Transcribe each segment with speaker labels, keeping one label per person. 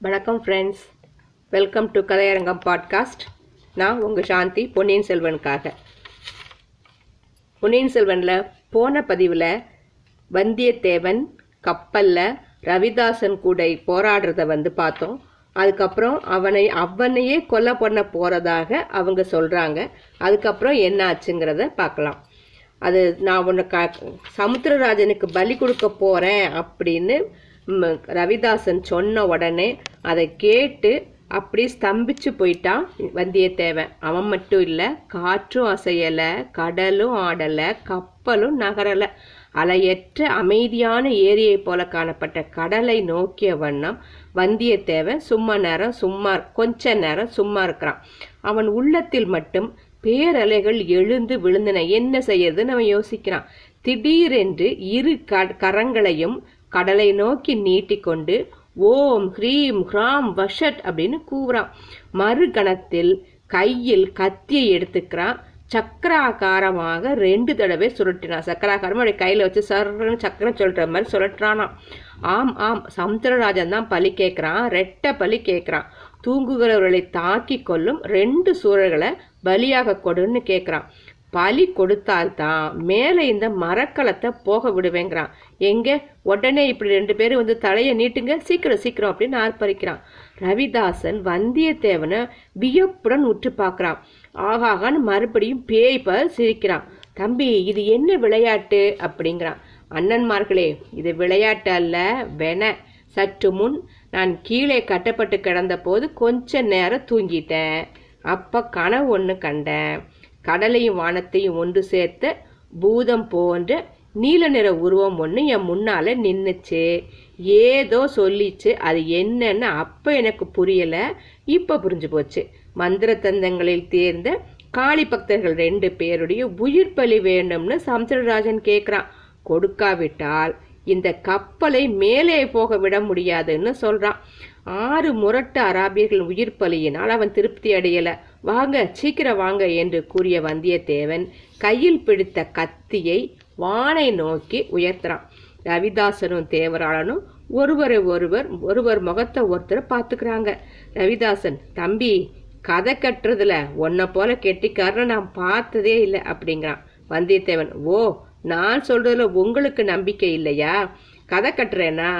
Speaker 1: வணக்கம் friends welcome to Kathaiyarangam podcast நான் உங்கள் சாந்தி பொன்னியின் செல்வனுக்காக. பொன்னியின் செல்வனில் போன பதிவில் வந்தியத்தேவன் கப்பலில் ரவிதாசன் கூட போராடுறத வந்து பார்த்தோம். அதுக்கப்புறம் அவனை அவனையே கொலை பண்ண போகிறதாக அவங்க சொல்கிறாங்க அதுக்கப்புறம் என்ன ஆச்சுங்கிறத பார்க்கலாம். அது நான் உன்னை க சமுத்திரராஜனுக்கு பலி கொடுக்க போகிறேன் அப்படின்னு ரவிதாசன் சொன்ன உடனே அதை கேட்டு அப்படி ஸ்தம்பிச்சு போயிட்டான் வந்தியத்தேவன். அவன் மட்டும் இல்லை காற்றும் அசையலை கடலும் ஆடலை கப்பலும் நகரலை. அலையற்ற அமைதியான ஏரியை போல காணப்பட்ட கடலை நோக்கிய வண்ணம் வந்தியத்தேவன் சும்மா நேரம் சும்மா கொஞ்ச நேரம் சும்மா இருக்கிறான். அவன் உள்ளத்தில் மட்டும் பேரலைகள் எழுந்து விழுந்தன. என்ன செய்யறதுன்னு அவன் யோசிக்கிறான். திடீரென்று இரு க- கரங்களையும் கடலை நோக்கி நீட்டிக்கொண்டு ஓம் ஹ்ரீம் ஹ்ராம் வஷட் அப்படின்னு கூவுறான். மறுகணத்தில் கையில் கத்தியை எடுத்துக்கிறான். சக்கராகாரமாக ரெண்டு தடவை சுருட்டினான். சக்கராகாரம் அப்படி கையில் வச்சு சர்ன்னு சக்கரம் சொல்ற மாதிரி சுழற்றானாம் ஆம் ஆம் சமுத்திரராஜன் தான் பலி கேட்குறான். ரெட்டை பலி கேட்குறான். தூங்குகிறவர்களை தாக்கி கொள்ளும் ரெண்டு சூழல்களை பலியாக கொடுன்னு கேட்குறான். பலி கொடுத்தால்தான் மேலே இந்த மரக்கலத்தை போக விடுவேங்கிறான். எங்க? உடனே இப்படி ரெண்டு பேரும் வந்து தலையை நீட்டுங்க. சீக்கிரம் சீக்கிரம் அப்படின்னு ஆர்ப்பரிக்கிறான். ரவிதாசன் வந்தியத்தேவனை வியப்புடன் உற்று பார்க்கறான். ஆகாகான்னு மறுபடியும் பேய் ப சிரிக்கிறான். தம்பி இது என்ன விளையாட்டு? அப்படிங்கிறான். அண்ணன்மார்களே இது விளையாட்டு அல்ல வென. சற்று முன் நான் கீழே கட்டப்பட்டு கிடந்த போது கொஞ்ச நேரம் தூங்கிட்டேன். அப்ப கனவு ஒன்று கண்டேன். கடலையும் வானத்தையும் ஒன்று சேர்த்த பூதம் போன்ற நீல நிற உருவம் ஒன்று என் முன்னால் நின்றுச்சு ஏதோ சொல்லிச்சு. அது என்னன்னு அப்போ எனக்கு புரியலை. இப்போ புரிஞ்சு போச்சு. மந்திர தந்தங்களில் தேர்ந்த காளி பக்தர்கள் ரெண்டு பேருடைய உயிர் பலி வேண்டும்னு சம்சரராஜன் கேட்குறான் கொடுக்காவிட்டால் இந்த கப்பலை மேலே போக விட முடியாதுன்னு சொல்கிறான் ஆறு முரட்டு அராபியர்கள் உயிர் பலியினால் அவன் திருப்தி அடையலை. வாங்க சீக்கிரம் வாங்க என்று கூறிய வந்தியத்தேவன் கையில் பிடித்த கத்தியை வானை நோக்கி உயர்த்துறான். ரவிதாசனும் தேவராளனும் ஒருவரை ஒருவர் ஒருவர் முகத்தை ஒருத்தர் பார்த்துக்கிறாங்க. ரவிதாசன் தம்பி கதை கட்டுறதுல உன்னை போல கெட்டிக்காரன்னு நான் பார்த்ததே இல்லை அப்படிங்கிறான். வந்தியத்தேவன் ஓ நான் சொல்றதுல உங்களுக்கு நம்பிக்கை இல்லையா? கதை கட்டுறேனா?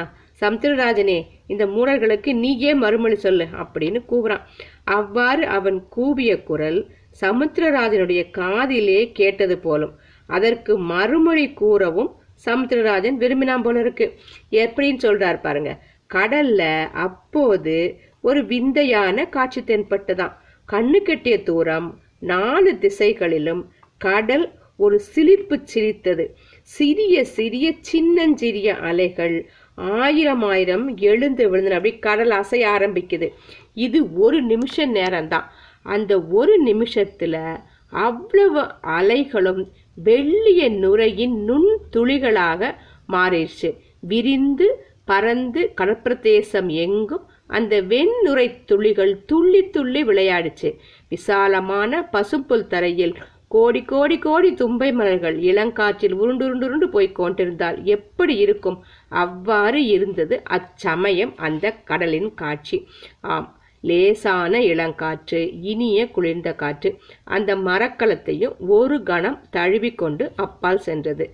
Speaker 1: சமுத்திரராஜனே இந்த மூடர்களுக்கு நீயே மறுமொழி சொல்லு அப்படின்னு கூவுறான். அவ்வாறு அவன் கூவிய குரல் சமுத்திரராஜனுடைய காதிலே கேட்டது போலும் அதற்கு மறுமொழி கூறவும் சமுத்திரராஜன் விரும்பினான் போல இருக்கு. எப்படின்னு சொல்றாரு பாருங்க. கடல்ல அப்போது ஒரு விந்தையான காட்சி தென்பட்டதாம். கண்ணு கெட்டிய தூரம் நாலு திசைகளிலும் கடல் ஒரு சிலிர்ப்பு சிரித்தது. சிறிய சிறிய சின்னஞ்சிறிய அலைகள் ஆயிரம் ஆயிரம் எழுந்து விழுந்தன. அப்படி கடல் அசைய ஆரம்பிக்குது. இது ஒரு நிமிஷ நேரம்தான். அந்த ஒரு நிமிஷத்துல அவ்வளவு அலைகளும் வெள்ளிய நுரையின் நுண் துளிகளாக மாறிடுச்சு. விரிந்து பறந்து கடற்பிரதேசம் எங்கும் அந்த வெண்ணுரை துளிகள் துள்ளி துள்ளி விளையாடுச்சு. விசாலமான பசும்புல் தரையில் கோடி கோடி கோடி தும்பை மலர்கள் இளங்காற்றில் உருண்டுருண்டுருண்டு போய் கொண்டிருந்தால் எப்படி இருக்கும்? அவ்வாறு இருந்தது அச்சமயம் அந்த கடலின் காட்சி. ஆம் லேசான இளங்காற்று இனிய குளிர்ந்த காற்று. அந்த மரக்கலத்தையும் ஒரு கணம் தழுவிக்கொண்டு அப்பால் சென்றது.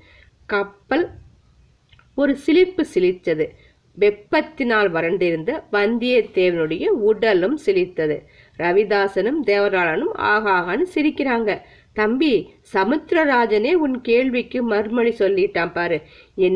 Speaker 1: கப்பல் ஒரு சிலிர்ப்பு சிலிர்த்தது. வெப்பத்தினால் வறண்டிருந்த வந்தியத்தேவனுடைய உடலும் சிலித்தது ரவிதாசனும் தேவராளனும் ஆகாகான்னு சிரிக்கிறாங்க. தம்பி சமுத்திரராஜனே உன் கேள்விக்கு மறுமொழி சொல்லிட்டான் பாரு.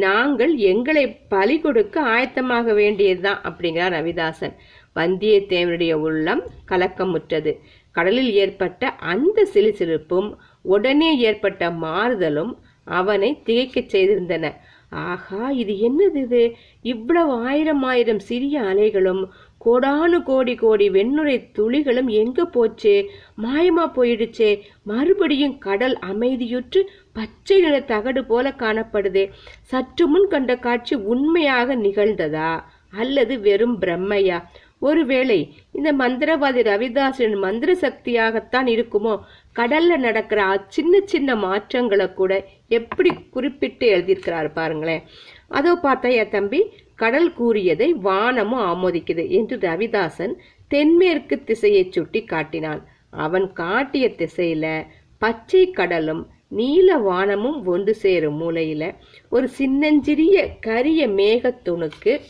Speaker 1: நாங்கள் எங்களை பலி கொடுக்க ஆயத்தமாக வேண்டியதுதான் அப்படிங்கிறார் ரவிதாசன். வந்தியத்தேவனுடைய உள்ளம் கலக்கமுற்றது. கடலில் ஏற்பட்ட அந்த சிலுசிலுப்பும் உடனே ஏற்பட்ட மாறுதலும் அவனை திகைக்கச் செய்திருந்தன. ஆகா இது என்னது இது? இவ்வளவு ஆயிரம் ஆயிரம் சிறிய அலைகளும் கோடானு கோடி கோடி வெண்ணுரை துளிகளும் எங்க போச்சு? மாயமா போயிடுச்சே. மறுபடியும் கடல் அமைதியுற்று பச்சை நிற தகடு போல காணப்படுதே. சற்று முன் கண்ட காட்சி உண்மையாக நிகழ்ந்ததா? அல்லது வெறும் பிரம்மையா? ஒருவேளை இந்த மந்திரவாதி ரவிதாசன் மந்திர சக்தியாகத்தான் இருக்குமோ? கடல்ல நடக்கிற சின்ன சின்ன மாற்றங்களை கூட எப்படி குறிப்பிட்டு எழுதியிருக்கிறாரு பாருங்களேன். அதோ என் தம்பி கடல் கூறியதை வானமும் ஆமோதிக்குது என்று ரவிதாசன் தென்மேற்கு திசையை சுட்டி காட்டினான். அவன் காட்டிய திசையில பச்சை கடலும் நீல வானமும் ஒன்று சேரும் மூலையில ஒரு சின்னஞ்சிறிய கரிய மேகத்துணுக்கு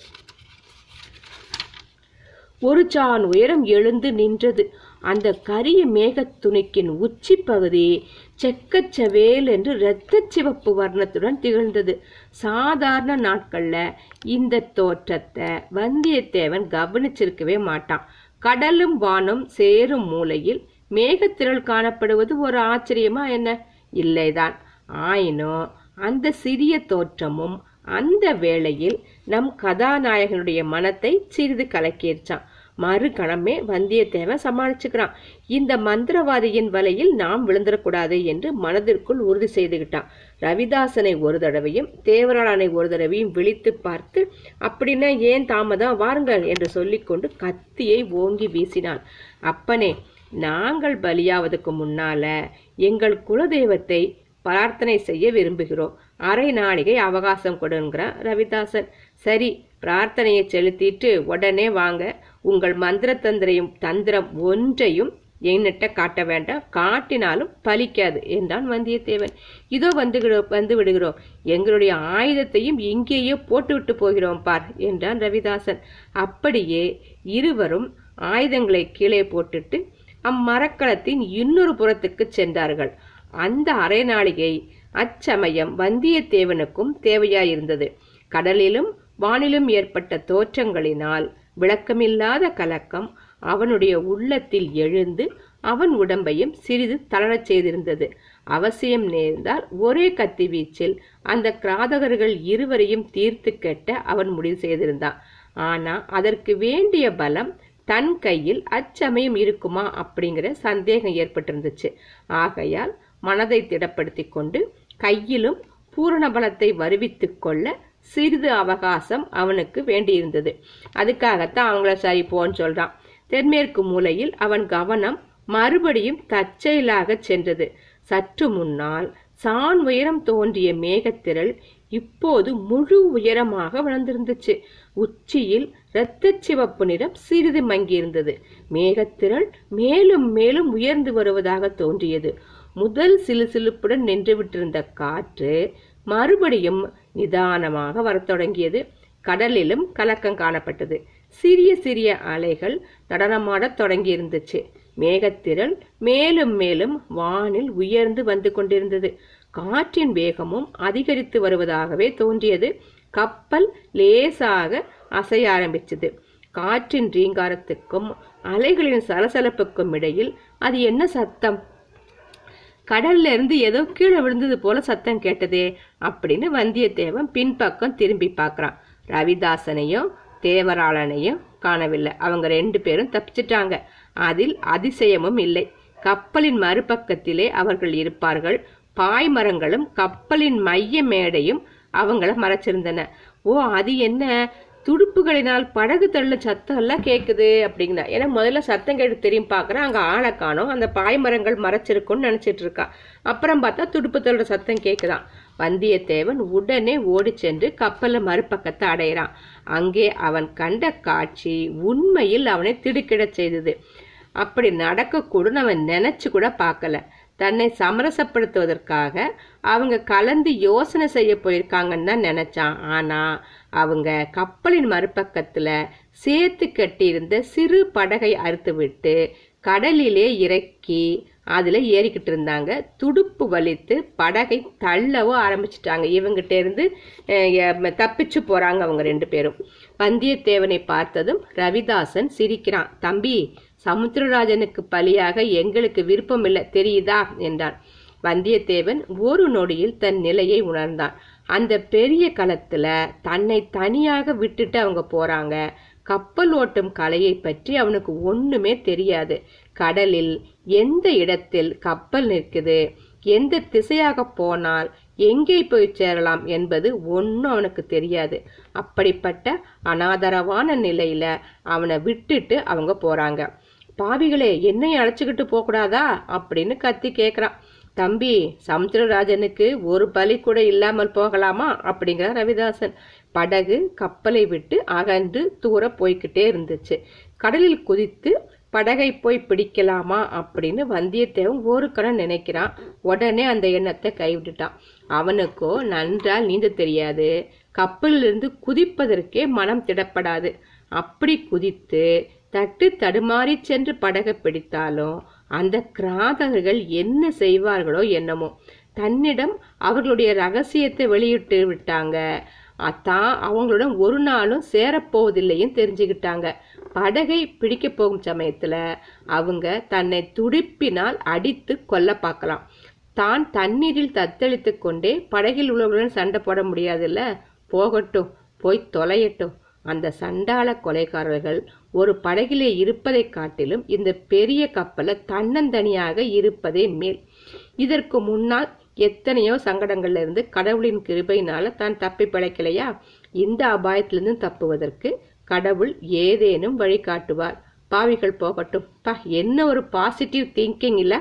Speaker 1: ஒரு சான் உயரம் எழுந்து நின்றது. அந்த கரிய மேகத் துணிக்கின் உச்சி பகுதி செக்கச்சவேல் என்று இரத்த சிவப்பு வர்ணத்துடன் திகழ்ந்தது. சாதாரண நாட்கள்ல இந்த தோற்றத்தை வந்தியத்தேவன் கவனிச்சிருக்கவே மாட்டான். கடலும் வானும் சேரும் மூலையில் மேகத்திரள் காணப்படுவது ஒரு ஆச்சரியமா என்ன? இல்லைதான். ஆயினும் அந்த சிறிய தோற்றமும் அந்த வேளையில் நம் கதாநாயகனுடைய மனத்தை சிறிது கலக்கிருச்சான் மறுகணமே வந்தியத்தேவன் சமாளிச்சுக்கிறான். இந்த மந்திரவாதியின் வலையில் நாம் விழுந்துடக்கூடாது என்று மனதிற்குள் உறுதி செய்துகிட்டான். ரவிதாசனை ஒரு தடவையும் தேவராளனை ஒரு தடவையும் விழித்து பார்த்து அப்படின்னா ஏன் தாமதம்? வாருங்கள் என்று சொல்லிக்கொண்டு கத்தியை ஓங்கி வீசினான். அப்பனே நாங்கள் பலியாவதற்கு முன்னால எங்கள் குலதெய்வத்தை பிரார்த்தனை செய்ய விரும்புகிறோம். அரை நாளிகை அவகாசம் கொடுங்கிறான் ரவிதாசன். சரி பிரார்த்தனையை செலுத்திட்டு உடனே வாங்க. உங்கள் மந்திர தந்திரையும் தந்திரம் ஒன்றையும் என்கிட்ட காட்ட வேண்டாம். காட்டினாலும் பலிக்காது என்றான் வந்தியத்தேவன். இதோ வந்துகிறோ வந்து விடுகிறோம் எங்களுடைய ஆயுதத்தையும் இங்கேயே போட்டுவிட்டு போகிறோம் பார் என்றான் ரவிதாசன். அப்படியே இருவரும் ஆயுதங்களை கீழே போட்டுட்டு அம்மரக்களத்தின் இன்னொரு புறத்துக்கு சென்றார்கள். அந்த அரை நாளிகை அச்சமயம் வந்தியத்தேவனுக்கும் தேவையாயிருந்தது. கடலிலும் வானிலும் ஏற்பட்ட தோற்றங்களினால் விளக்கமில்லாத கலக்கம் அவனுடைய உள்ளத்தில் எழுந்து அவன் உடம்பையும் சிறிது தளரச் செய்திருந்தது. அவசியம் நேர்ந்தால் ஒரே கத்தி வீச்சில் அந்த கிராதகர்கள் இருவரையும் தீர்த்து கெட்ட அவன் முடிவு செய்திருந்தான். ஆனா அதற்கு வேண்டிய பலம் தன் கையில் அச்சமயம் இருக்குமா அப்படிங்கிற சந்தேகம் ஏற்பட்டிருந்துச்சு. ஆகையால் மனதை திடப்படுத்தி கொண்டு கையிலும் பூரண பலத்தை வருவித்துக் கொள்ள சிறிது அவகாசம் அவனுக்கு வேண்டியிருந்தது. அதுக்காகத்தான் அவங்கள சரி போன்னு சொல்றான். தென்மேற்கு மூலையில் அவன் கவனம் மறுபடியும் தற்செயலாக சென்றது. சற்று முன்னால் சான் உயரம் தோன்றிய மேகத்திரள் இப்போது முழு உயரமாக வளர்ந்திருந்துச்சு. உச்சியில் இரத்த சிவப்பு நிறம் சிறிது மங்கியிருந்தது. மேகத்திரள் மேலும் மேலும் உயர்ந்து வருவதாக தோன்றியது. முதல் சிலுசிலுப்புடன் நின்றுவிட்டிருந்த காற்று மறுபடியும் நிதானமாக வரத் தொடங்கியது. கடலிலும் கலக்கம் காணப்பட்டது. சிறிய சிறிய அலைகள் நடனமாடத் தொடங்கியிருந்துச்சு. மேகத்திரள் மேலும் மேலும் வானில் உயர்ந்து வந்து கொண்டிருந்தது. காற்றின் வேகமும் அதிகரித்து வருவதாகவே தோன்றியது. கப்பல் லேசாக அசைய ஆரம்பிச்சது. காற்றின் ரீங்காரத்துக்கும் அலைகளின் சலசலப்புக்கும் இடையில் அது என்ன சத்தம்? கடல்ல இருந்து ஏதோ கீழே விழுந்தது போல சத்தம் கேட்டதே அப்படின்னு வந்தியத்தேவன் பின்பக்கம் திரும்பி பார்க்கறான். ரவிதாசனையும் தேவராளனையும் காணவில்லை. அவங்க ரெண்டு பேரும் தப்பிச்சிட்டாங்க. அதில் அதிசயமும் இல்லை. கப்பலின் மறுபக்கத்திலே அவர்கள் இருப்பார்கள். பாய்மரங்களும் கப்பலின் மைய மேடையும் அவங்கள மறைச்சிருந்தன. ஓ அது என்ன? துடுப்புகளினால் படகு தள்ள சத்தம் எல்லாம் கேட்குது அப்படிங்கிற. ஏன்னா முதல்ல சத்தம் கேட்டு தெரியும் பார்க்குறேன். அங்க ஆளை காணும். அந்த பாய்மரங்கள் மறைச்சிருக்கும்னு நினச்சிட்டு இருக்கா. அப்புறம் பார்த்தா துடுப்பு தள்ளுற சத்தம் கேட்குதான் வந்தியத்தேவன் உடனே ஓடி சென்று கப்பலை மறுபக்கத்தை அடையிறான். அங்கே அவன் கண்ட காட்சி உண்மையில் அவனை திடுக்கிடச் செய்தது. அப்படி நடக்கக்கூடும் அவன் நினைச்சு கூட பார்க்கல. தன்னை சமரசப்படுத்துவதற்காக அவங்க கலந்து யோசனை செய்ய போயிருக்காங்கன்னு தான் நினைச்சான். ஆனா அவங்க கப்பலின் மறுபக்கத்துல சேர்த்து கட்டியிருந்த சிறு படகை அறுத்து விட்டு கடலிலே இறக்கி அதுல ஏறிக்கிட்டு இருந்தாங்க. துடுப்பு வலித்து படகை தள்ளவும் ஆரம்பிச்சிட்டாங்க. இவங்கிட்ட இருந்து தப்பிச்சு போறாங்க அவங்க ரெண்டு பேரும். வந்தியத்தேவனை பார்த்ததும் ரவிதாசன் சிரிக்கிறான். தம்பி சமுத்திரராஜனுக்கு பலியாக எங்களுக்கு விருப்பம் இல்லை தெரியுதா? என்றான். வந்தியத்தேவன் ஒரு நொடியில் தன் நிலையை உணர்ந்தான். அந்த பெரிய களத்துல தன்னை தனியாக விட்டுட்டு அவங்க போறாங்க. கப்பல் ஓட்டும் கலையை பற்றி அவனுக்கு ஒண்ணுமே தெரியாது. கடலில் எந்த இடத்தில் கப்பல் நிற்குது? எந்த திசையாக போனால் எங்கே போய் சேரலாம் என்பது ஒன்றும் அவனுக்கு தெரியாது. அப்படிப்பட்ட அனாதரவான நிலையில அவனை விட்டுட்டு அவங்க போறாங்க. பாவிகளே என்னை அழைச்சிக்கிட்டு போகக்கூடாதா? அப்படின்னு கத்தி கேட்குறான் தம்பி சமுத்திரராஜனுக்கு ஒரு பலி கூட இல்லாமல் போகலாமா? அப்படிங்கிறார் ரவிதாசன். படகு கப்பலை விட்டு அகன்று தூர போய்கிட்டே இருந்துச்சு. கடலில் குதித்து படகை போய் பிடிக்கலாமா? அப்படின்னு வந்தியத்தேவன் ஒரு கணம் நினைக்கிறான். உடனே அந்த எண்ணத்தை கைவிட்டுட்டான். அவனுக்கோ நன்றால் நீந்த தெரியாது. கப்பலிலிருந்து குதிப்பதற்கே மனம் திடப்படாது. அப்படி குதித்து தட்டு தடுமாறி சென்று படகை பிடித்தாலும் அந்த கிராதகர்கள் என்ன செய்வார்களோ என்னமோ. தன்னிடம் அவர்களுடைய ரகசியத்தை வெளியிட்டு விட்டாங்க. தான் அவங்களுடன் ஒரு நாளும் சேரப்போவதில்லையும் தெரிஞ்சுக்கிட்டாங்க படகை பிடிக்க போகும் சமயத்துல அவங்க தன்னை துடிப்பினால் அடித்து கொல்ல பார்க்கலாம். தான் தண்ணீரில் தத்தளித்து கொண்டே படகில் உள்ளவர்களுடன் சண்டை போட முடியாதுல்ல? போகட்டும் போய் தொலையட்டும். அந்த சண்டாள கொலைகாரர்கள் ஒரு படகிலே இருப்பதை காட்டிலும் இந்த பெரிய கப்பல தன்னந்தனியாக இருப்பதே மேல். இதற்கு முன்னால் எத்தனையோ சங்கடங்கள்ல இருந்து கடவுளின் கிருபையினால தான் தப்பி பிழைக்கலையா? இந்த அபாயத்திலிருந்து தப்புவதற்கு கடவுள் ஏதேனும் வழி காட்டுவார். பாவிகள் போகட்டும். பா என்ன ஒரு பாசிட்டிவ் திங்கிங் இல்ல.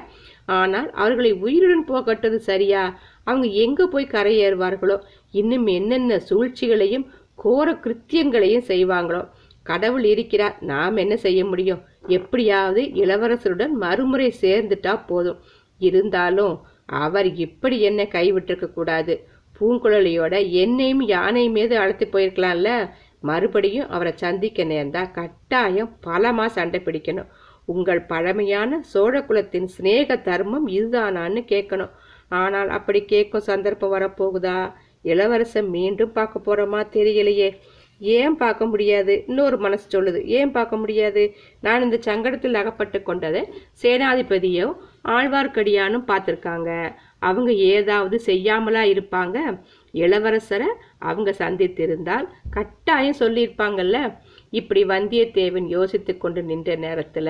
Speaker 1: ஆனால் அவர்களை உயிருடன் போகட்டது சரியா? அவங்க எங்க போய் கரையேறுவார்களோ? இன்னும் என்னென்ன சூழ்ச்சிகளையும் கோர கிருத்தியங்களையும் செய்வாங்களோ? கடவுள் இருக்கிறார் நாம் என்ன செய்ய முடியும்? எப்படியாவது இளவரசருடன் மறுமுறை சேர்ந்துட்டா போதும். இருந்தாலும் அவர் இப்படி என்ன கைவிட்டிருக்க கூடாது? பூங்குழலியோட என்னையும் யானை மீது அழைத்து போயிருக்கலாம்ல? மறுபடியும் அவரை சந்திக்க நேர்ந்தா கட்டாயம் பலமா சண்டை பிடிக்கணும். உங்கள் பழமையான சோழ குலத்தின் சிநேக தர்மம் இதுதானான்னு கேட்கணும். ஆனால் அப்படி கேட்கும் சந்தர்ப்பம் வரப்போகுதா? இளவரசன் மீண்டும் பார்க்க போறோமா தெரியலையே. ஏன் பார்க்க முடியாது? இன்னொரு மனசு சொல்லுது. ஏன் பார்க்க முடியாது? நான் இந்த சங்கடத்தில் அகப்பட்டு கொண்டதை சேனாதிபதியோ ஆழ்வார்க்கடியானும் பார்த்துருக்காங்க. அவங்க ஏதாவது செய்யாமலா இருப்பாங்க? இளவரசரை அவங்க சந்தித்திருந்தால் கட்டாயம் சொல்லியிருப்பாங்கல்ல. இப்படி வந்தியத்தேவன் யோசித்து கொண்டு நின்ற நேரத்துல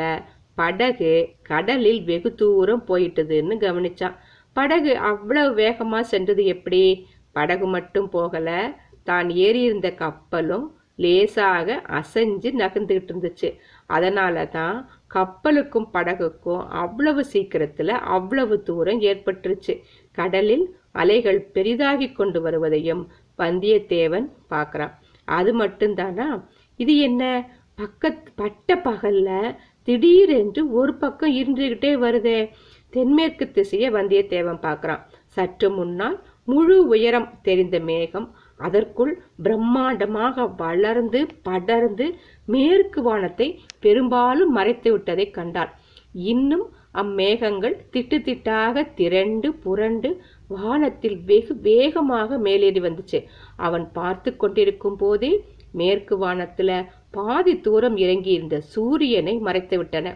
Speaker 1: படகு கடலில் வெகு தூரம் போயிட்டதுன்னு கவனிச்சான். படகு அவ்வளவு வேகமா சென்றது எப்படி? படகு மட்டும் போகல. தான் ஏறியிருந்த கப்பலும் லேசாக அசைஞ்சு நகர்ந்துகிட்டு இருந்துச்சு. அதனால தான் கப்பலுக்கும் படகுக்கும் அவ்வளவு சீக்கிரத்துல அவ்வளவு தூரம் ஏற்பட்டுருச்சு. கடலில் அலைகள் பெரிதாகி கொண்டு வருவதையும் வந்தியத்தேவன் பார்க்கறான். அது மட்டும்தானா? இது என்ன? பக்கத் பட்ட பகல்ல திடீரென்று ஒரு பக்கம் இருந்துகிட்டே வருதே. தென்மேற்கு திசையை வந்தியத்தேவன் பார்க்கறான். சற்று முன்னால் முழு உயரம் தெரிந்த மேகம் அதற்குள் பிரம்மாண்டமாக வளர்ந்து படர்ந்து மேற்கு வானத்தை பெரும்பாலும் மறைத்து விட்டதை கண்டான் இன்னும் அம்மேகங்கள் திட்டு திட்டாக திரண்டு புரண்டு வானத்தில் வெகு வேகமாக மேலேறி வந்துச்சு. அவன் பார்த்து கொண்டிருக்கும் போதே மேற்கு வானத்துல பாதி தூரம் இறங்கி இருந்த சூரியனை மறைத்து விட்டன.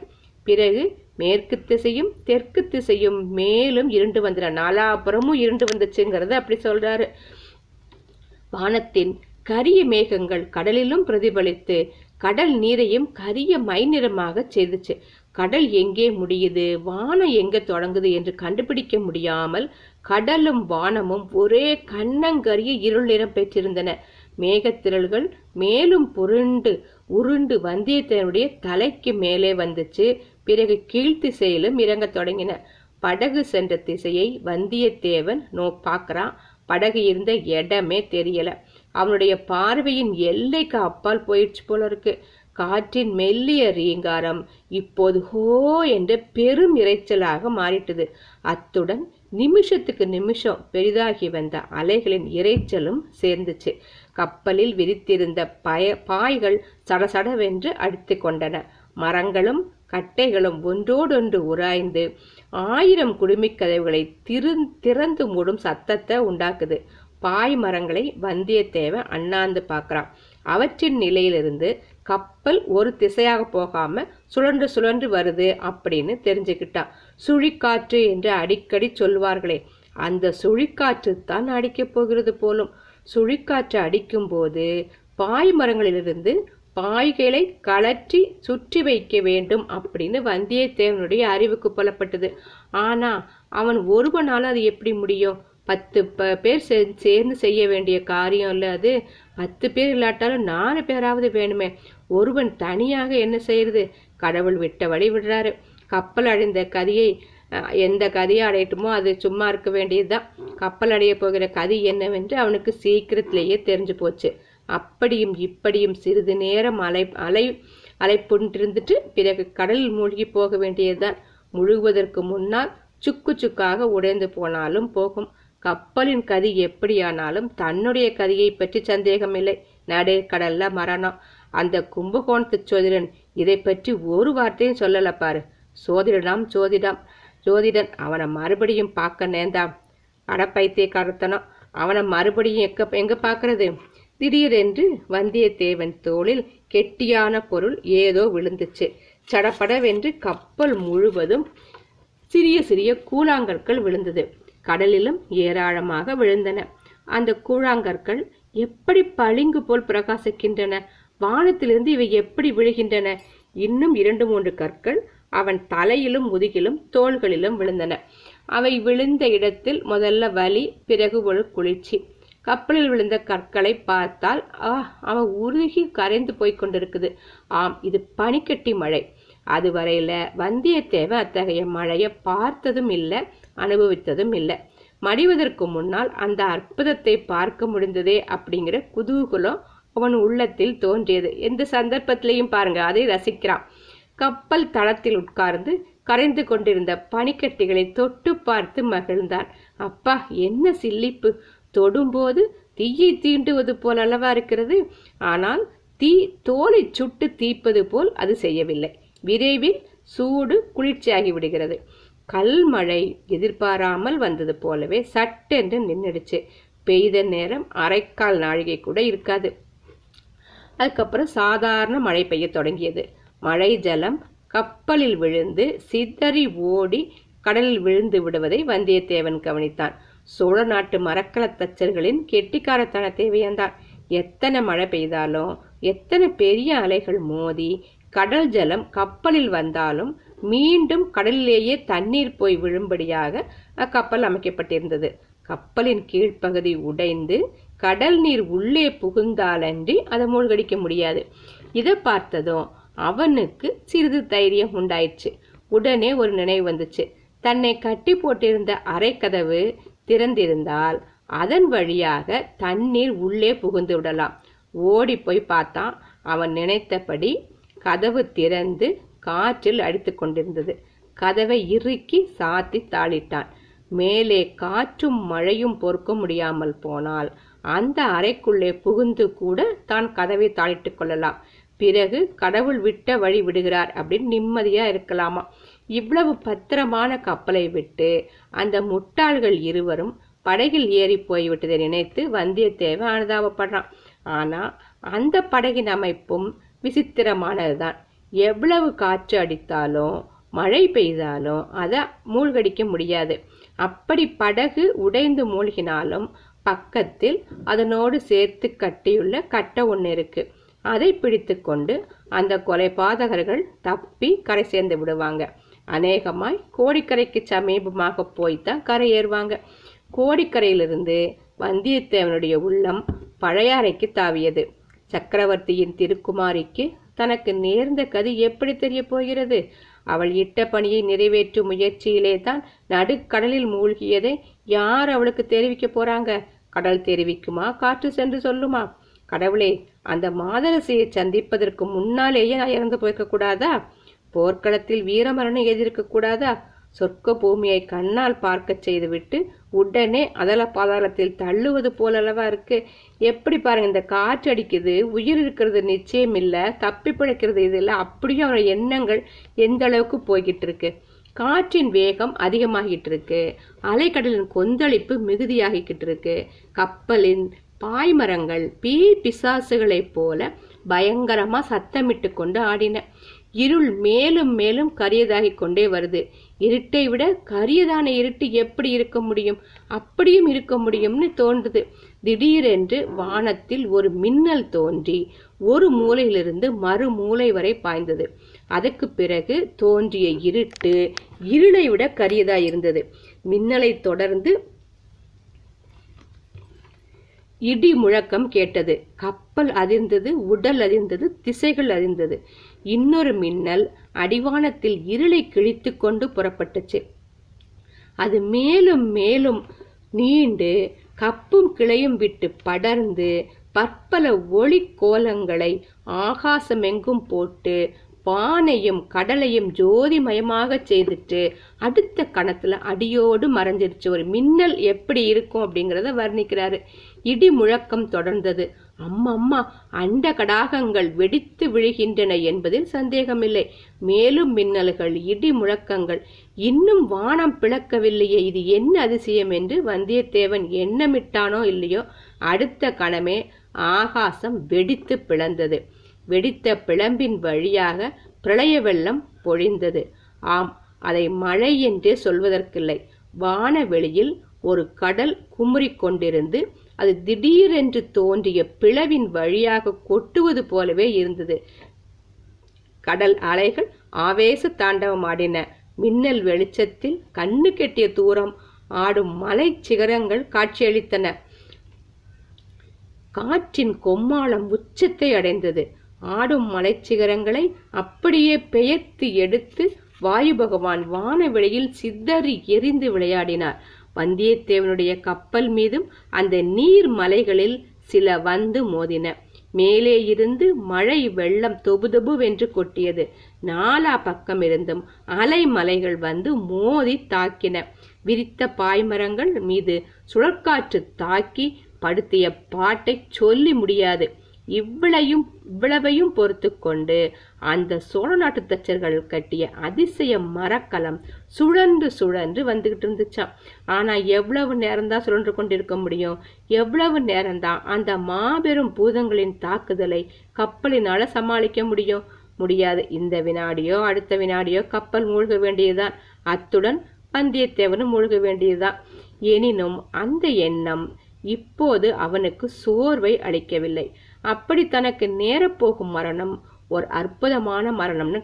Speaker 1: பிறகு மேற்கு திசையும் தெற்கு திசையும் மேலும் இருண்டு வந்தன நாலாபுறமும் இருண்டு வந்துச்சுங்கிறத அப்படி சொல்றாரு. வானத்தின் கரிய மேகங்கள் கடலிலும் பிரதிபலித்து கடல் நீரையும் கரிய மை நிறமாக செய்துச்சு. கடல் எங்கே முடியுது? வானம் எங்கே தொடங்குது என்று கண்டுபிடிக்க முடியாமல் கடலும் வானமும் ஒரே கண்ணங்கரிய இருள் நிறம் பெற்றிருந்தன. மேகத்திரள்கள் மேலும் புருண்டு உருண்டு வந்தியத்தேவனுடைய தலைக்கு மேலே வந்துச்சு. பிறகு கீழ்த்திசையிலும் இறங்கத் தொடங்கின. படகு சென்ற திசையை வந்தியத்தேவன் நோ பார்க்கறான். படகு இருந்த இடமே தெரியல. அவனுடைய பார்வையின் எல்லைக்கு அப்பால் போயிடுச்சு போல இருக்கு. காற்றின் மெல்லிய ரீங்காரம் இப்போது ஹோ என்ற பெரும் இரைச்சலாக மாறிட்டது. அத்துடன் நிமிஷத்துக்கு நிமிஷம் பெரிதாகி வந்த அலைகளின் இரைச்சலும் சேர்ந்துச்சு. கப்பலில் விரித்திருந்த பய பாய்கள் சடசடவென்று அடித்து கொண்டன. மரங்களும் கட்டைகளும் ஒன்றோடொன்று உராய்ந்து ஆயிரம் குடுமிக்கதவுகளை திரு திறந்து மூடும் சத்தத்தை உண்டாக்குது. பாய் மரங்களை வந்தியத்தேவன் அண்ணாந்து பார்க்கறான். அவற்றின் நிலையிலிருந்து கப்பல் ஒரு திசையாக போகாம சுழன்று சுழன்று வருது அப்படின்னு தெரிஞ்சுக்கிட்டான். சுழிக்காற்று என்று அடிக்கடி சொல்வார்களே அந்த சுழிக்காற்று தான் அடிக்கப் போகிறது போலும். சுழிக்காற்று அடிக்கும் போது பாய் மரங்களிலிருந்து பாய்களை கலற்றி சுற்றி வைக்க வேண்டும் அப்படின்னு வந்தியத்தேவனுடைய அறிவுக்கு புலப்பட்டது. ஆனா அவன் ஒருவனால அது எப்படி முடியும்? பத்து ப- பேர் சே- சேர்ந்து செய்ய வேண்டிய காரியம் இல்லை அது. பத்து பேர் இல்லாட்டாலும் நாலு பேராவது வேணுமே. ஒருவன் தனியாக என்ன செய்யறது? கடவுள் விட்ட வழி விடுறாரு. கப்பல் அழிந்த கதையை எந்த கதியை அடையட்டுமோ அது சும்மா இருக்க வேண்டியதுதான். கப்பல் அடைய போகிற கதி என்னவென்று அவனுக்கு சீக்கிரத்திலேயே தெரிஞ்சு போச்சு. அப்படியும் இப்படியும் சிறிது நேரம் அலை அலை அலைப்புண்டிருந்துட்டு பிறகு கடலில் மூழ்கி போக வேண்டியதுதான். முழுகுவதற்கு முன்னால் சுக்கு சுக்காக உடைந்து போனாலும் போகும். கப்பலின் கதி எப்படியானாலும் தன்னுடைய கதியை பற்றி சந்தேகமில்லை. நடே கடல்ல மரணம். அந்த கும்பகோணத்து சோதிடன் இதை பற்றி ஒரு வார்த்தையும் சொல்லல பாரு. சோதிடனாம் சோதிடம். ஜோதிடன் அவனை மறுபடியும் பார்க்க நேர்ந்தான். அடப்பைத்திய கருத்தனம் அவனை மறுபடியும் எங்க எங்க பார்க்கறது? திடீரென்று வந்தியத்தேவன் தோளில் கெட்டியான பொருள் ஏதோ விழுந்துச்சு. சடப்படவென்று கப்பல் முழுவதும் சிறிய சிறிய கூழாங்கற்கள் விழுந்தது. கடலிலும் ஏராளமாக விழுந்தன. அந்த கூழாங்கற்கள் எப்படி பளிங்கு போல் பிரகாசிக்கின்றன? வானத்திலிருந்து இவை எப்படி விழுகின்றன? இன்னும் இரண்டு மூன்று கற்கள் அவன் தலையிலும் முதுகிலும் தோள்களிலும் விழுந்தன. அவை விழுந்த இடத்தில் முதல்ல வலி பிறகு ஒரு குளிர்ச்சி. கப்பலில் விழுந்த கற்களை பார்த்தால் ஆ அவன் உருகி கரைந்து போய் கொண்டிருக்குது. ஆம் இது பனிக்கட்டி மழை. அதுவரையில வந்தியத்தேவன் அத்தகைய மழையை பார்த்ததும் இல்லை அனுபவித்ததும் இல்லை. மடிவதற்கு முன்னால் அந்த அற்புதத்தை பார்க்க முடிந்ததே அப்படிங்கிற குதூகுலம் அவன் உள்ளத்தில் தோன்றியது. எந்த சந்தர்ப்பத்திலையும் பாருங்க அதை ரசிக்கிறான். கப்பல் தளத்தில் உட்கார்ந்து கரைந்து கொண்டிருந்த பனிக்கட்டிகளை தொட்டு பார்த்து மகிழ்ந்தான். அப்பா என்ன சில்லிப்பு! தொடும்போது தீயை தீண்டுவது போல் அல்லவா இருக்கிறது? ஆனால் தீ தோலை சுட்டு தீப்பது போல் அது செய்யவில்லை. விரைவில் சூடு குளிர்ச்சியாகி விடுகிறது. கல்மழை எதிர்பாராமல் வந்தது போலவே சட்டென்று நின்றுடுச்சு. பெய்த நேரம் அரைக்கால் நாழிகை கூட இருக்காது. அதுக்கப்புறம் சாதாரண மழை பெய்ய தொடங்கியது. மழை ஜலம் கப்பலில் விழுந்து சிதறி ஓடி கடலில் விழுந்து விடுவதை வந்தியத்தேவன் கவனித்தான். சோழ நாட்டு மரக்கலத் தச்சர்களின் கெட்டிக்காரத்தனத்தை வியந்தான் எத்தனை மழை பெய்தாலும் எத்தனை பெரிய அலைகள் மோதி கடல் ஜலம் கப்பலில் வந்தாலும் மீண்டும் கடலிலேயே தண்ணீர் போய் விழும்படியாக அக்கப்பல் அமைக்கப்பட்டிருந்தது. கப்பலின் கீழ்ப்பகுதி உடைந்து கடல் நீர் உள்ளே புகுந்தாலன்றி அதை மூழ்கடிக்க முடியாது. இதை பார்த்ததும் அவனுக்கு சிறிது தைரியம் உண்டாயிடுச்சு உடனே ஒரு நினைவு வந்துச்சு. தன்னை கட்டி போட்டிருந்த அரைக்கதவு திறந்திருந்தால் அதன் வழியாக தண்ணீர் உள்ளே புகுந்து விடலாம். ஓடி போய் பார்த்தான். அவன் நினைத்தபடி கதவு திறந்து காற்றில் அடித்து கொண்டிருந்தது. கதவை இறுக்கி சாத்தி தாளிட்டான். மேலே காற்றும் மழையும் பொறுக்க முடியாமல் போனால் அந்த அறைக்குள்ளே புகுந்து கூட தான் கதவை தாளிட்டு கொள்ளலாம். பிறகு கடவுள் விட்ட வழி விடுகிறார் அப்படின்னு நிம்மதியா இருக்கலாமா? இவ்வளவு பத்திரமான கப்பலை விட்டு அந்த முட்டாள்கள் இருவரும் படகில் ஏறி போய்விட்டதை நினைத்து வந்தியத்தேவன் அனுதாபப்படுறான். ஆனா அந்த படகின் அமைப்பும் விசித்திரமானதுதான். எவ்வளவு காற்று அடித்தாலும் மழை பெய்தாலும் அதை மூழ்கடிக்க முடியாது. அப்படி படகு உடைந்து மூழ்கினாலும் பக்கத்தில் அதனோடு சேர்த்து கட்டியுள்ள கட்டை ஒன்று இருக்கு. அதை பிடித்து கொண்டு அந்த கொலைபாதகர்கள் தப்பி கரை சேர்ந்து விடுவாங்க. அநேகமாய் கோடிக்கரைக்கு சமீபமாக போய்த்தான் கரை ஏறுவாங்க கோடிக்கரையிலிருந்து வந்தியத்தேவனுடைய உள்ளம் பழையாறைக்கு தாவியது. சக்கரவர்த்தியின் திருக்குமாரிக்கு தனக்கு நேர்ந்த கதி எப்படி தெரிய போகிறது? அவள் இட்ட பணியை நிறைவேற்றும் முயற்சியிலே தான் நடுக்கடலில் மூழ்கியதை யார் அவளுக்கு தெரிவிக்க போறாங்க? கடல் தெரிவிக்குமா? காற்று சென்று சொல்லுமா? கடவுளே அந்த மாதரசியை சந்திப்பதற்கு முன்னாலேயே நான் இறந்து போய்க்க கூடாதா? போர்க்களத்தில் வீரமரணம் எதிர்க்கக்கூடாதா கூடாதா சொர்க்க பூமியை கண்ணால் பார்க்க செய்துவிட்டு உடனே அதல பாதாளத்தில் தள்ளுவது போலல்லவா இருக்கு. எப்படி பாருங்க இந்த காற்று அடிக்குது உயிர் இருக்கிறது நிச்சயம் இல்ல தப்பி பிழைக்கிறது இது இல்ல அப்படியே எண்ணங்கள் எந்த அளவுக்கு போய்கிட்டு இருக்கு. காற்றின் வேகம் அதிகமாகிட்டு இருக்கு. அலைக்கடலின் கொந்தளிப்பு மிகுதியாகிக்கிட்டு இருக்கு. கப்பலின் பாய்மரங்கள் பீ பிசாசுகளைப் போல பயங்கரமா சத்தமிட்டு கொண்டு ஆடின. இருள் மேலும் மேலும் கரியதாகிக் கொண்டே வருது. இருட்டை விட கரியதான இருட்டு எப்படி இருக்க முடியும்? அப்படியும் இருக்க முடியும்னு தோன்றுது. திடீரென்று வானத்தில் ஒரு மின்னல் தோன்றி ஒரு மூலையிலிருந்து மறு மூலை வரை பாய்ந்தது. அதுக்கு பிறகு தோன்றிய இருட்டு இருளை விட கரியதா இருந்தது. மின்னலை தொடர்ந்து இடி முழக்கம் கேட்டது. கப்பல் அதிர்ந்தது உடல் அதிர்ந்தது திசைகள் அதிர்ந்தது. இன்னொரு மின்னல் அடிவானத்தில் இருளை கிழித்து கொண்டு புறப்பட்டுச்சு. அது மேலும் மேலும் நீண்டு கப்பும் கிளையும் விட்டு படர்ந்து பற்பல ஒளி கோலங்களை ஆகாசமெங்கும் போட்டு வானையும் கடலையும் ஜோதிமயமாக செய்துட்டு அடுத்த கணத்துல அடியோடு மறைஞ்சிருச்சு. ஒரு மின்னல் எப்படி இருக்கும் அப்படிங்கறத வர்ணிக்கிறாரு. இடி முழக்கம் தொடர்ந்தது. அம்மம்மா அண்ட கடாகங்கள் வெடித்து விழுகின்றன என்பதில் சந்தேகமில்லை. மேலும் மின்னல்கள் இடி முழக்கங்கள் இன்னும் வானம் பிளக்கவில்லையே இது என்ன அதிசயம் என்று வந்தியத்தேவன் எண்ணமிட்டானோ இல்லையோ அடுத்த கணமே ஆகாசம் வெடித்து பிளந்தது. வெடித்த பிளம்பின் வழியாக பிரளய வெள்ளம் பொழிந்தது. ஆம் அதை மழை என்றே சொல்வதற்கில்லை. வானவெளியில் ஒரு கடல் குமுறிக் கொண்டிருந்து அது திடீரென்று தோன்றிய பிளவின் வழியாக கொட்டுவது போலவே இருந்தது. கடல் அலைகள் ஆவேச தாண்டவம் ஆடின. மின்னல் வெளிச்சத்தில் கண்ணு கெட்டிய தூரம் ஆடும் மலை சிகரங்கள் காட்சியளித்தன. காற்றின் கொம்மாளம் உச்சத்தை அடைந்தது. ஆடும் மலைச்சிகரங்களை அப்படியே பெயர்த்து எடுத்து வாயு பகவான் வானவெளியில் சித்தறி எரிந்து விளையாடினார். வந்தியத்தேவனுடைய கப்பல் மீதும் அந்த நீர் மலைகளில் சில வந்து மோதின. மேலே இருந்து மழை வெள்ளம் தொபுதொபுவென்று கொட்டியது. நாலா பக்கம் இருந்தும் அலை மலைகள் வந்து மோதி தாக்கின. விரித்த பாய்மரங்கள் மீது சுழற்காற்று தாக்கி படுத்திய பாட்டை சொல்லி முடியாது. இவ்வளையும் இவ்வளவையும் பொறுத்து கொண்டு அந்த சோழ நாட்டு தச்சர்கள் கட்டிய அதிசய மரக்கலம் சுழன்று சுழன்று வந்துகிட்டு இருந்துச்சான் ஆனா எவ்வளவு நேரம்தான் சுழன்று கொண்டிருக்க முடியும்? எவ்வளவு நேரம்தான் அந்த மாபெரும் பூதங்களின் தாக்குதலை கப்பலினால சமாளிக்க முடியும்? முடியாது. இந்த வினாடியோ அடுத்த வினாடியோ கப்பல் மூழ்க வேண்டியதுதான். அத்துடன் வந்தியத்தேவனும் மூழ்க வேண்டியதுதான். எனினும் அந்த எண்ணம் இப்போது அவனுக்கு சோர்வை அளிக்கவில்லை. அப்படி தனக்கு நேரப்போகும் மரணம் ஒரு அற்புதமான மரணம்னு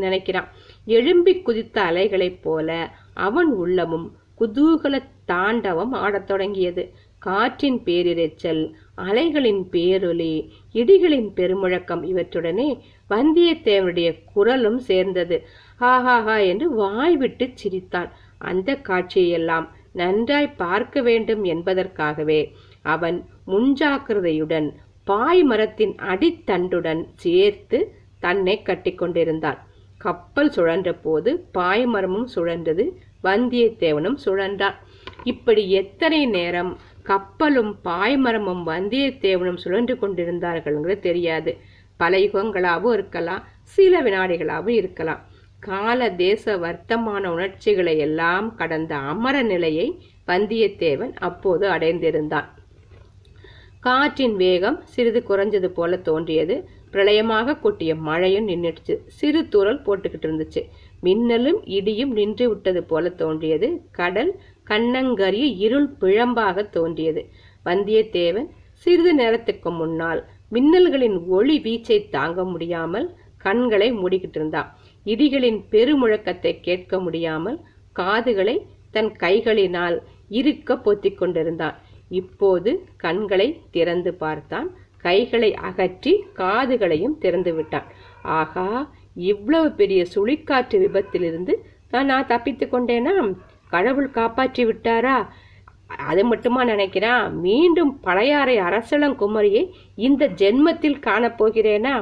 Speaker 1: நினைக்கிறான். எழும்பி குதித்த அலைகளைப் போல அவன் உள்ளமும் குதூகல தாண்டவம் ஆடத் தொடங்கியது. காற்றின் பேரிரைச்சல் அலைகளின் பேரொலி இடிகளின் பெருமுழக்கம் இவற்றுடனே வந்தியத்தேவனுடைய குரலும் சேர்ந்தது. ஹாஹாஹா என்று வாய்விட்டு சிரித்தான். அந்த காட்சியெல்லாம் நன்றாய் பார்க்க வேண்டும் என்பதற்காகவே அவன் முன்ஜாக்கிரதையுடன் பாய் மரத்தின் அடித்தண்டுடன் சேர்த்து தன்னை கட்டிக்கொண்டிருந்தான் கப்பல் சுழன்ற போது பாய்மரமும் சுழன்றது வந்தியத்தேவனும் சுழன்றான் இப்படி எத்தனை நேரம் கப்பலும் பாய்மரமும் வந்தியத்தேவனும் சுழன்று கொண்டிருந்தார்கள்ங்கிறது தெரியாது. பல யுகங்களாகவும் இருக்கலாம் சில வினாடிகளாகவும் இருக்கலாம். கால தேச வர்த்தமான உணர்ச்சிகளை எல்லாம் கடந்த அமர நிலையை வந்தியத்தேவன் அப்போது அடைந்திருந்தான். காற்றின் வேகம் சிறிது குறைஞ்சது போல தோன்றியது. பிரளயமாக கொட்டிய மழையும் நின்றுடுச்சு. சிறு துரல் போட்டுக்கிட்டு இருந்துச்சு. மின்னலும் இடியும் நின்று விட்டது போல தோன்றியது. கடல் கண்ணங்கரிய இருள் பிழம்பாக தோன்றியது. வந்தியத்தேவன் சிறிது நேரத்துக்கு முன்னால் மின்னல்களின் ஒளி வீச்சை தாங்க முடியாமல் கண்களை மூடிக்கிட்டு இருந்தான். இடிகளின் பெருமுழக்கத்தை கேட்க முடியாமல் காதுகளை தன் கைகளினால் இருக்க பொத்திக் கொண்டிருந்தான். இப்போது கண்களை திறந்து பார்த்தான். கைகளை அகற்றி காதுகளையும் திறந்து விட்டான். ஆகா இவ்வளவு பெரிய சுழிக்காற்று விபத்திலிருந்து தான் நான் தப்பித்து கொண்டேனா? கடவுள் காப்பாற்றி விட்டாரா? அது மட்டுமா நினைக்கிறான்? மீண்டும் பழையாறை அரசளங்குமரியை இந்த ஜென்மத்தில் காணப்போகிறேனா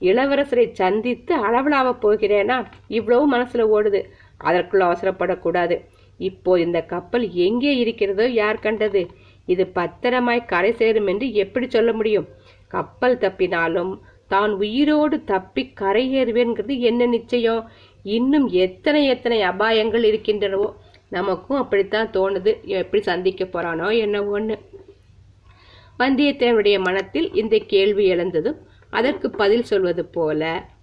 Speaker 1: இளவரசரை சந்தித்து அளவலாவ போகிறேனா? இவ்வளவு மனசுல ஓடுது. அதற்குள்ள அவசரப்படக்கூடாது. இப்போ இந்த கப்பல் எங்கே இருக்கிறதோ யார் கண்டது? இது பத்திரமாய் கரை சேரும் என்று எப்படி சொல்ல முடியும்? கப்பல் தப்பினாலும் தான் உயிரோடு தப்பி கரையேறுவேங்கிறது என்ன நிச்சயம்? இன்னும் எத்தனை எத்தனை அபாயங்கள் இருக்கின்றனவோ நமக்கும் அப்படித்தான் தோணுது. எப்படி சந்திக்க போறானோ என்னவோன்னு. வந்தியத்தேவனுடைய மனத்தில் இந்த கேள்வி எழுந்ததும் அதற்கு பதில் சொல்வது போல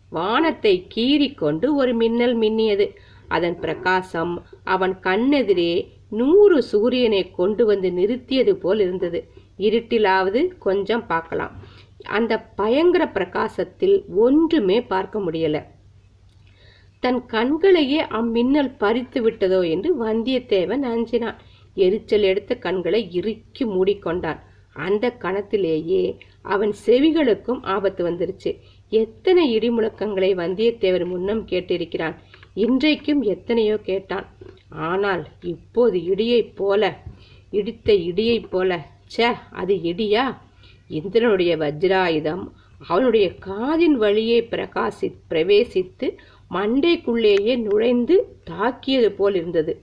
Speaker 1: வானத்தை கீறிக்கொண்டு ஒரு மின்னல் மின்னியது. அதன் பிரகாசம் அவன் கண்ணெதிரே நூறு சூரியனை கொண்டு வந்து நிறுத்தியது போல் இருந்தது. இருட்டிலாவது கொஞ்சம் பார்க்கலாம். அந்த பயங்கர பிரகாசத்தில் ஒன்றுமே பார்க்க முடியல. தன் கண்களையே அம்மின்னல் பறித்து விட்டதோ என்று வந்தியத்தேவன் அஞ்சினான். எரிச்சல் எடுத்த கண்களை இறுக்கி மூடிக்கொண்டான். அந்த கணத்திலேயே அவன் செவிகளுக்கும் ஆபத்து வந்துருச்சு. எத்தனை இடிமுழக்கங்களை வந்தியத்தேவன் முன்னம் கேட்டிருக்கிறான்? இன்றைக்கும் எத்தனையோ கேட்டான். ஆனால் இப்போது இடியைப் போல இடித்த இடியைப் போல. ச்சே அது இடியா? இந்திரனுடைய வஜ்ராயுதம் அவனுடைய காதின் வழியே பிரகாசி பிரவேசித்து மண்டைக்குள்ளேயே நுழைந்து தாக்கியது போல் இருந்தது.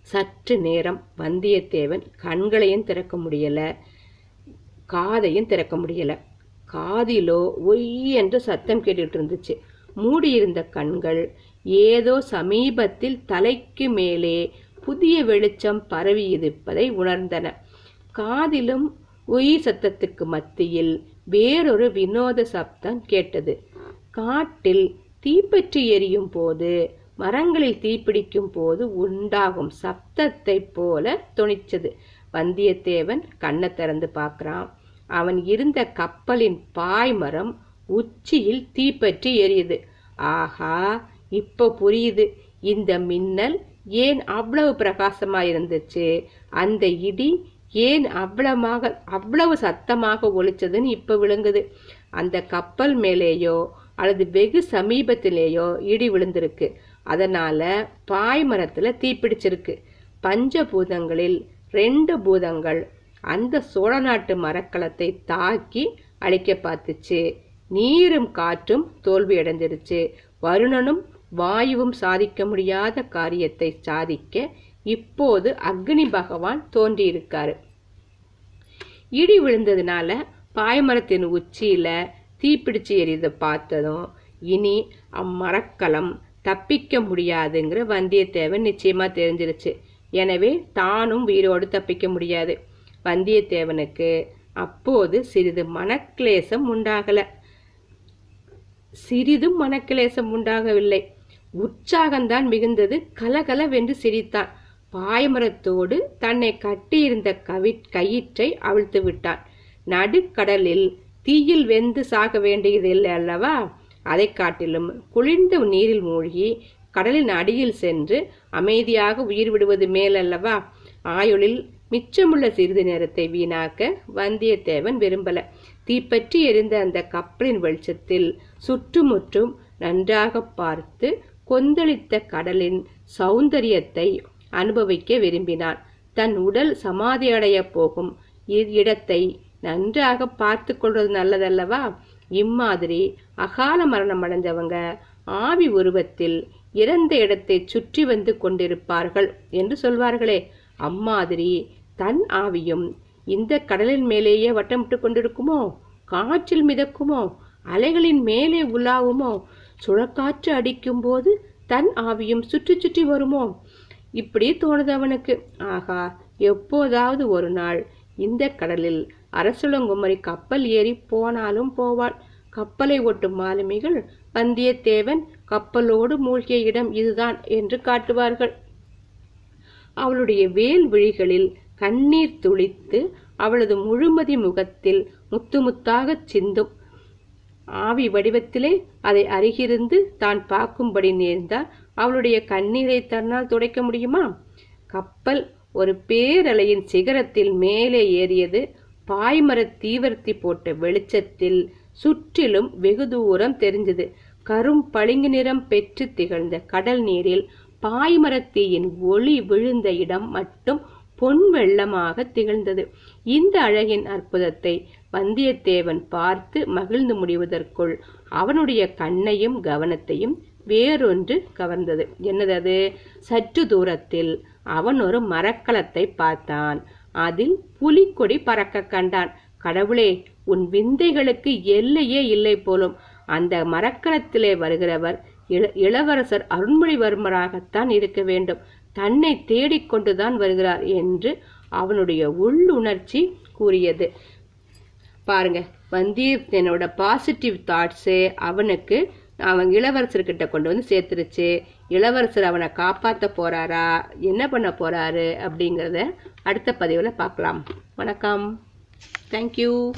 Speaker 1: சற்று நேரம் வந்தியத்தேவன் கண்களையும் திறக்க முடியல காதையும் திறக்க முடியல. காதிலோ ஒய் என்று சத்தம் கேட்டுட்டு இருந்துச்சு. மூடியிருந்த கண்கள் ஏதோ சமீபத்தில் தலைக்கு மேலே புதிய வெளிச்சம் பரவியிருப்பதை உணர்ந்தன. காதிலும் உயிர் சத்தத்துக்கு மத்தியில் வேறொரு வினோத சப்தம் கேட்டது. காட்டில் தீப்பற்றி எரியும் போது மரங்களில் தீப்பிடிக்கும் போது உண்டாகும் சப்தத்தை போல துணிச்சது வந்தியத்தேவன் கண்ணை திறந்து பார்க்கிறான். அவன் இருந்த கப்பலின் பாய்மரம் உச்சியில் தீப்பற்றி எரியுது. ஆஹா இப்ப புரியுது. இந்த மின்னல் ஏன் அவ்வளவு பிரகாசமா இருந்துச்சு? அந்த இடி ஏன் அவ்வளமாக அவ்வளவு சத்தமாக ஒழிச்சதுன்னு இப்ப விழுங்குது. அந்த கப்பல் மேலேயோ அல்லது வெகு சமீபத்திலேயோ இடி விழுந்திருக்கு. அதனால பாய்மரத்துல தீப்பிடிச்சிருக்கு பஞ்சபூதங்களில் ரெண்டு பூதங்கள் அந்த சோழ நாட்டு மரக்கலத்தை தாக்கி அழிக்க பார்த்துச்சு. நீரும் காற்றும் தோல்வி அடைஞ்சிருச்சு வருணனும் வாயுவும் சாதிக்க முடியாத காரியத்தை சாதிக்க இப்போது அக்னி பகவான் தோன்றியிருக்காரு. இடி விழுந்ததுனால பாய்மரத்தின் உச்சியில தீப்பிடிச்சு எரியதை பார்த்ததும் இனி அம்மரக்கலம் தப்பிக்க முடியாதுங்கிற வந்தியத்தேவன் நிச்சயமா தெரிஞ்சிருச்சு. எனவே தானும் உயிரோடு தப்பிக்க முடியாது. வந்தியத்தேவனுக்கு அப்போது சிறிது மனக்லேசம் உண்டாகல. சிறிதும் மனக்கிளேசம் உண்டாகவில்லை. உற்சாகம்தான் மிகுந்தது. கலகலவென்று சிரித்தான் பாய்மரத்தோடு தன்னை கட்டியிருந்த கவி கயிற்றை அவிழ்த்து விட்டான் நடுக்கடலில் தீயில் வெந்து சாக வேண்டியது இல்லை அல்லவா? அதை காட்டிலும் குளிர்ந்த நீரில் மூழ்கி கடலின் அடியில் சென்று அமைதியாக உயிர் விடுவது மேலல்லவா ஆயுளில் மிச்சமுள்ள சிறிது நேரத்தை வீணாக்க வந்தியத்தேவன் விரும்பல. தீப்பற்றி எரிந்த அந்த கப்பலின் வெளிச்சத்தில் சுற்றுமுற்றும் நன்றாக பார்த்து கொந்தளித்த கடலின் சௌந்தரியத்தை அனுபவிக்க விரும்பினான் தன் உடல் சமாதியடைய போகும் இடத்தை நன்றாக பார்த்து கொள்வது நல்லதல்லவா? இம்மாதிரி அகால மரணம் அடைஞ்சவங்க ஆவி உருவத்தில் இறந்த இடத்தை சுற்றி வந்து கொண்டிருப்பார்கள் என்று சொல்வார்களே. அம்மாதிரி தன் ஆவியும் இந்த கடலின் மேலேயே வட்டமிட்டு கொண்டிருக்குமோ? காற்றில் மிதக்குமோ? அலைகளின் மேலே உலாவுமோ? சுழக்காற்று அடிக்கும் போது தன் ஆவியும் சுற்றி சுற்றி வருமோ? இப்படி தோணுது அவனுக்கு. ஆகா எப்போதாவது ஒரு நாள் இந்த கடலில் அரசுலங்குமரி கப்பல் ஏறி போனாலும் போவாள். கப்பலை ஒட்டும் மாலுமிகள் வந்தியத்தேவன் கப்பலோடு மூழ்கிய இடம் இதுதான் என்று காட்டுவார்கள். அவளுடைய வேல் விழிகளில் கண்ணீர் துளித்து அவளது முழுமதி முகத்தில் முத்து முத்தாகச் சிந்தும். ஆவி வடிவத்திலே அதை அருகிருந்து தான் பார்க்கும்படி நேர்ந்தால் அவளுடைய கண்ணீரை தன்னால் துடைக்க முடியுமா? கப்பல் ஒரு பேரலையின் சிகரத்தில் மேலே ஏறியது. பாய்மரத் தீவர்த்தி போட்ட வெளிச்சத்தில் சுற்றிலும் வெகு தூரம் தெரிஞ்சது கரும் பளிங்கு நிறம் பெற்று திகழ்ந்த கடல் நீரில் பாய்மரத்தீயின் ஒளி விழுந்த இடம் மட்டும் பொன் வெள்ளமாக திகழ்ந்தது. இந்த அழகின் அற்புதத்தை வந்தியத்தேவன் பார்த்து மகிழ்ந்து முடிவதற்குள் அவனுடைய கண்ணையும் கவனத்தையும் வேறொன்று கவர்ந்தது. என்னது அது? சற்று தூரத்தில் அவன் ஒரு மரக்கலத்தை பார்த்தான். அதில் புலிக்கொடி பறக்க கண்டான். கடவுளே உன் விந்தைகளுக்கு எல்லையே இல்லை போலும். அந்த மரக்கலத்திலே வருகிறவர் இள- இளவரசர் அருண்மொழிவர்மராகத்தான் இருக்க வேண்டும். தன்னை தேடிக்கொண்டுதான் வருகிறார் என்று அவனுடைய உள்ளுணர்ச்சி கூறியது. பாருங்க வந்தியத்தேனோட பாசிட்டிவ் தாட்ஸு அவனுக்கு அவன் இளவரசர்கிட்ட கொண்டு வந்து சேர்த்துருச்சு. இளவரசர் அவனை காப்பாற்ற போறாரா? என்ன பண்ண போறாரு? அப்படிங்கிறத அடுத்த பதிவில் பார்க்கலாம். வணக்கம். தேங்க்யூ